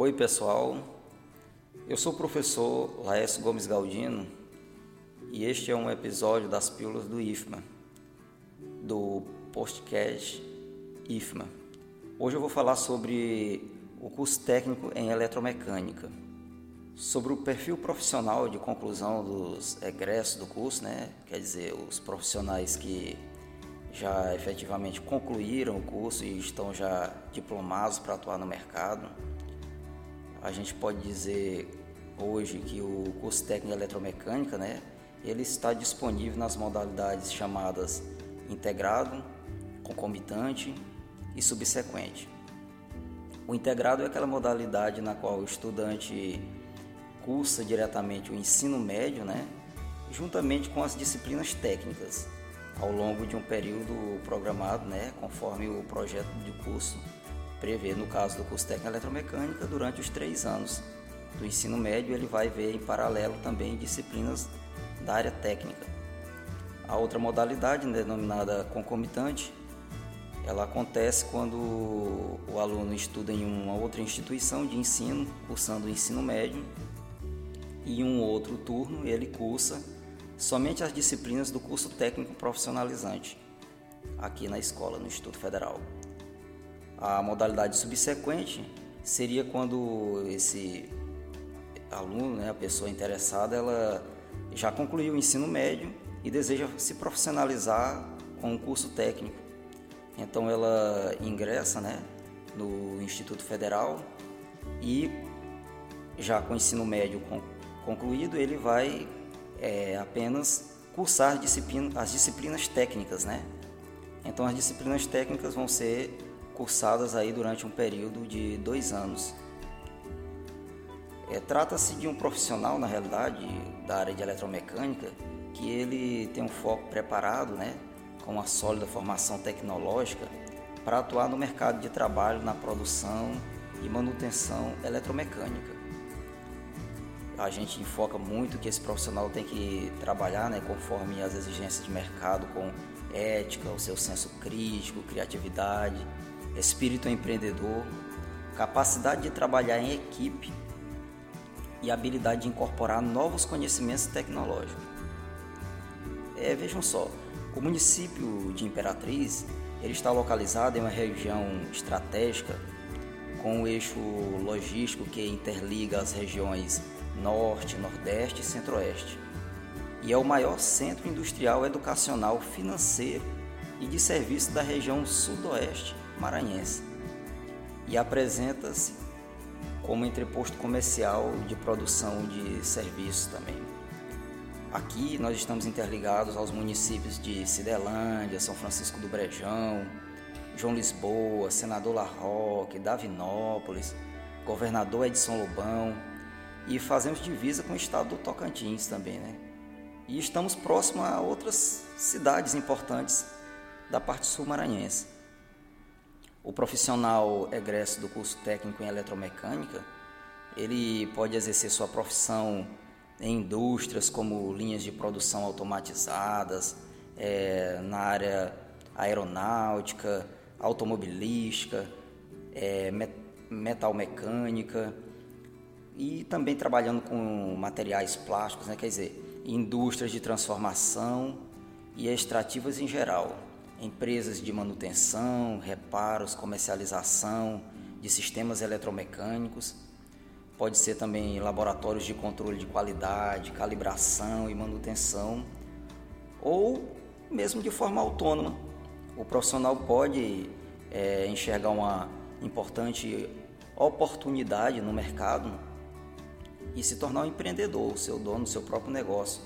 Oi, pessoal. Eu sou o professor Laércio Gomes Galdino e este é um episódio das Pílulas do IFMA, do podcast IFMA. Hoje eu vou falar sobre o curso técnico em eletromecânica, sobre o perfil profissional de conclusão dos egressos do curso, né? quer dizer, os profissionais que já efetivamente concluíram o curso e estão já diplomados para atuar no mercado. A gente pode dizer hoje que o curso técnico em eletromecânica, né, ele está disponível nas modalidades chamadas integrado, concomitante e subsequente. O integrado é aquela modalidade na qual o estudante cursa diretamente o ensino médio, né, juntamente com as disciplinas técnicas, ao longo de um período programado, né, conforme o projeto de curso prevê. No caso do curso técnico eletromecânica, durante os três anos do ensino médio, ele vai ver em paralelo também disciplinas da área técnica. A outra modalidade, denominada concomitante, ela acontece quando o aluno estuda em uma outra instituição de ensino, cursando o ensino médio, e em um outro turno ele cursa somente as disciplinas do curso técnico profissionalizante, aqui na escola, no Instituto Federal. A modalidade subsequente seria quando esse aluno, né, a pessoa interessada, ela já concluiu o ensino médio e deseja se profissionalizar com um curso técnico. Então ela ingressa né, no Instituto Federal e já com o ensino médio concluído ele vai é, apenas cursar disciplina, as disciplinas técnicas, né? Então as disciplinas técnicas vão ser cursadas aí durante um período de dois anos. É, Trata-se de um profissional, na realidade, da área de eletromecânica, que ele tem um foco preparado, né, com uma sólida formação tecnológica, para atuar no mercado de trabalho na produção e manutenção eletromecânica a gente enfoca muito que esse profissional tem que trabalhar né, conforme as exigências de mercado, com ética, o seu senso crítico, criatividade, espírito empreendedor, capacidade de trabalhar em equipe e habilidade de incorporar novos conhecimentos tecnológicos. É, vejam só, o município de Imperatriz ele está localizado em uma região estratégica com um eixo logístico que interliga as regiões Norte, Nordeste e Centro-Oeste. E é o maior centro industrial, educacional, financeiro e de serviço da região Sudoeste maranhense. E apresenta-se como entreposto comercial de produção de serviços também. Aqui nós estamos interligados aos municípios de Cidelândia, São Francisco do Brejão, João Lisboa, Senador La Roque, Davinópolis, Governador Edson Lobão, e fazemos divisa com o estado do Tocantins também, né? E estamos próximo a outras cidades importantes da parte sul maranhense. O profissional egresso do curso técnico em eletromecânica, ele pode exercer sua profissão em indústrias como linhas de produção automatizadas, é, na área aeronáutica, automobilística, é, metalmecânica, e também trabalhando com materiais plásticos, né? quer dizer, indústrias de transformação e extrativas em geral, empresas de manutenção, reparos, comercialização de sistemas eletromecânicos, pode ser também laboratórios de controle de qualidade, calibração e manutenção, ou mesmo de forma autônoma. O profissional pode é, enxergar uma importante oportunidade no mercado e se tornar um empreendedor, seu dono do seu próprio negócio.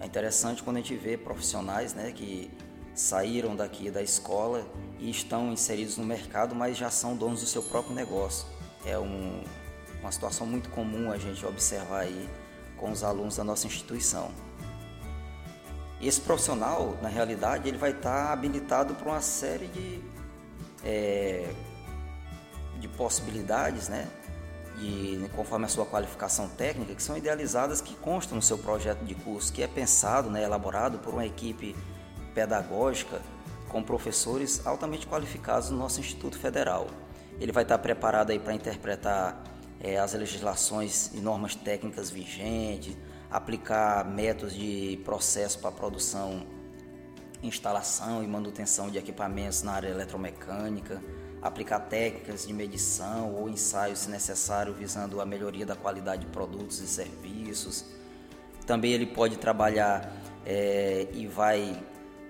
É interessante quando a gente vê profissionais né, que saíram daqui da escola e estão inseridos no mercado, mas já são donos do seu próprio negócio. É um, uma situação muito comum a gente observar aí com os alunos da nossa instituição. Esse profissional, na realidade, ele vai estar habilitado para uma série de, é, de possibilidades, né? e conforme a sua qualificação técnica, que são idealizadas, que constam no seu projeto de curso, que é pensado, né, elaborado por uma equipe pedagógica com professores altamente qualificados no nosso Instituto Federal. Ele vai estar preparado aí para interpretar é, as legislações e normas técnicas vigentes, aplicar métodos de processo para produção, instalação e manutenção de equipamentos na área eletromecânica, aplicar técnicas de medição ou ensaios se necessário visando a melhoria da qualidade de produtos e serviços. Também ele pode trabalhar é, e vai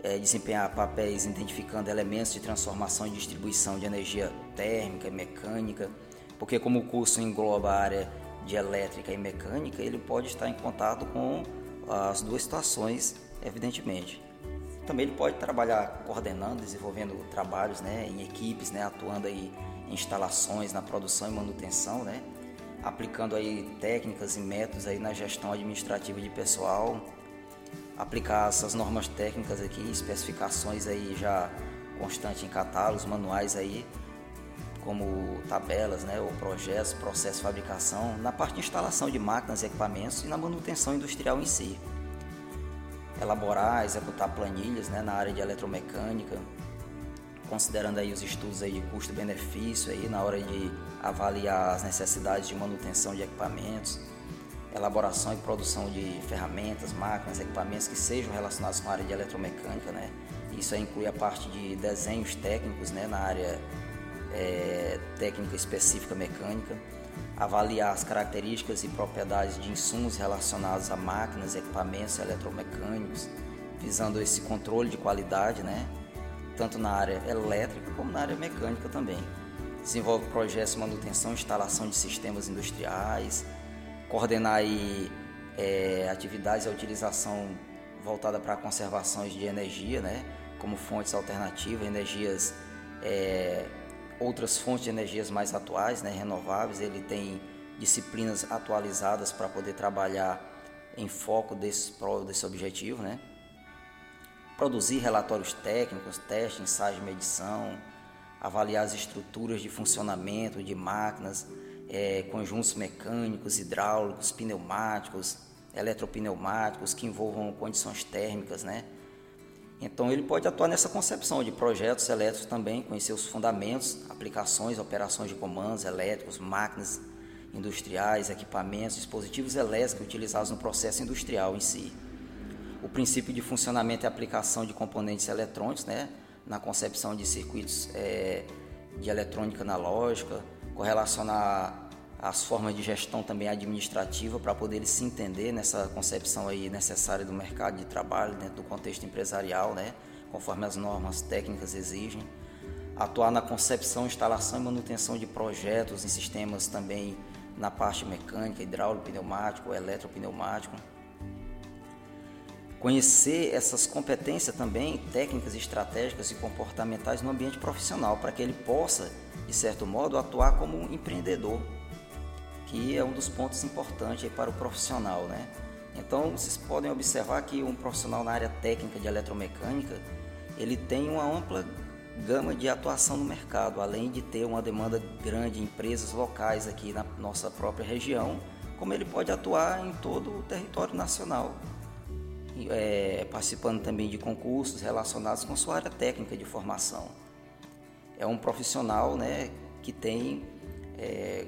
é, desempenhar papéis identificando elementos de transformação e distribuição de energia térmica e mecânica, porque como o curso engloba a área de elétrica e mecânica, ele pode estar em contato com as duas situações, evidentemente. Também ele pode trabalhar coordenando, desenvolvendo trabalhos né, em equipes, né, atuando aí em instalações, na produção e manutenção, né, aplicando aí técnicas e métodos aí na gestão administrativa de pessoal, aplicar essas normas técnicas aqui, especificações aí já constante em catálogos, manuais aí, como tabelas, né, ou projetos, processo de fabricação, na parte de instalação de máquinas e equipamentos e na manutenção industrial em si. Elaborar, executar planilhas né, na área de eletromecânica, considerando aí os estudos aí de custo-benefício aí na hora de avaliar as necessidades de manutenção de equipamentos, elaboração e produção de ferramentas, máquinas, equipamentos que sejam relacionados com a área de eletromecânica, né? Isso inclui a parte de desenhos técnicos, né, na área é, técnica específica mecânica, avaliar as características e propriedades de insumos relacionados a máquinas, equipamentos eletromecânicos, visando esse controle de qualidade, né? tanto na área elétrica como na área mecânica também. Desenvolve projetos de manutenção e instalação de sistemas industriais, coordenar aí, é, atividades e utilização voltada para conservações de energia, né? como fontes alternativas, energias é, outras fontes de energias mais atuais, né, renováveis. Ele tem disciplinas atualizadas para poder trabalhar em foco desse, desse objetivo, né? Produzir relatórios técnicos, testes, ensaios de medição, avaliar as estruturas de funcionamento de máquinas, é, conjuntos mecânicos, hidráulicos, pneumáticos, eletropneumáticos que envolvam condições térmicas, né? Então ele pode atuar nessa concepção de projetos elétricos também, conhecer os fundamentos, aplicações, operações de comandos elétricos, máquinas industriais, equipamentos, dispositivos elétricos utilizados no processo industrial em si. O princípio de funcionamento e aplicação de componentes eletrônicos, né, na concepção de circuitos é, de eletrônica analógica, correlacionar as formas de gestão também administrativa para poder eles se entender nessa concepção aí necessária do mercado de trabalho dentro do contexto empresarial, né, conforme as normas técnicas exigem. Atuar na concepção, instalação e manutenção de projetos em sistemas também na parte mecânica, hidráulico, pneumático, eletropneumático. Conhecer essas competências também técnicas, estratégicas e comportamentais no ambiente profissional, para que ele possa, de certo modo, atuar como um empreendedor que é um dos pontos importantes para o profissional, né? Então, vocês podem observar que um profissional na área técnica de eletromecânica, ele tem uma ampla gama de atuação no mercado, além de ter uma demanda grande em empresas locais aqui na nossa própria região, como ele pode atuar em todo o território nacional, é, participando também de concursos relacionados com sua área técnica de formação. É um profissional né, que tem é,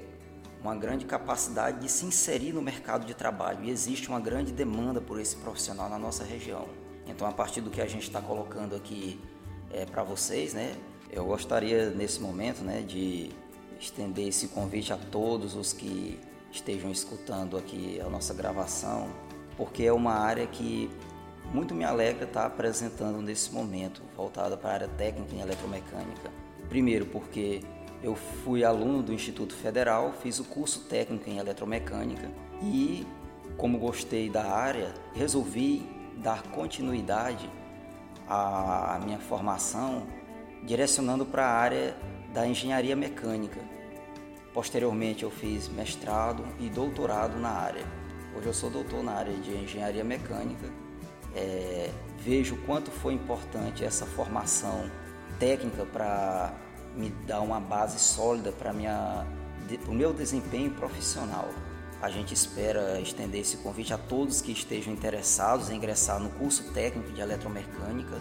uma grande capacidade de se inserir no mercado de trabalho e existe uma grande demanda por esse profissional na nossa região. Então, a partir do que a gente está colocando aqui é, para vocês, né, eu gostaria nesse momento né, de estender esse convite a todos os que estejam escutando aqui a nossa gravação, porque é uma área que muito me alegra estar apresentando nesse momento, voltada para a área técnica em eletromecânica. Primeiro, porque eu fui aluno do Instituto Federal, fiz o curso técnico em eletromecânica e, como gostei da área, resolvi dar continuidade à minha formação, direcionando para a área da engenharia mecânica. Posteriormente, eu fiz mestrado e doutorado na área. Hoje eu sou doutor na área de engenharia mecânica. É, vejo o quanto foi importante essa formação técnica para me dá uma base sólida para o meu desempenho profissional. A gente espera estender esse convite a todos que estejam interessados em ingressar no curso técnico de eletromecânica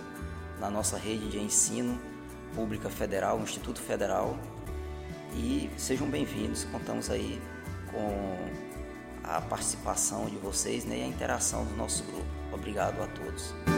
na nossa rede de ensino pública federal, Instituto Federal. E sejam bem-vindos, contamos aí com a participação de vocês né, e a interação do nosso grupo. Obrigado a todos.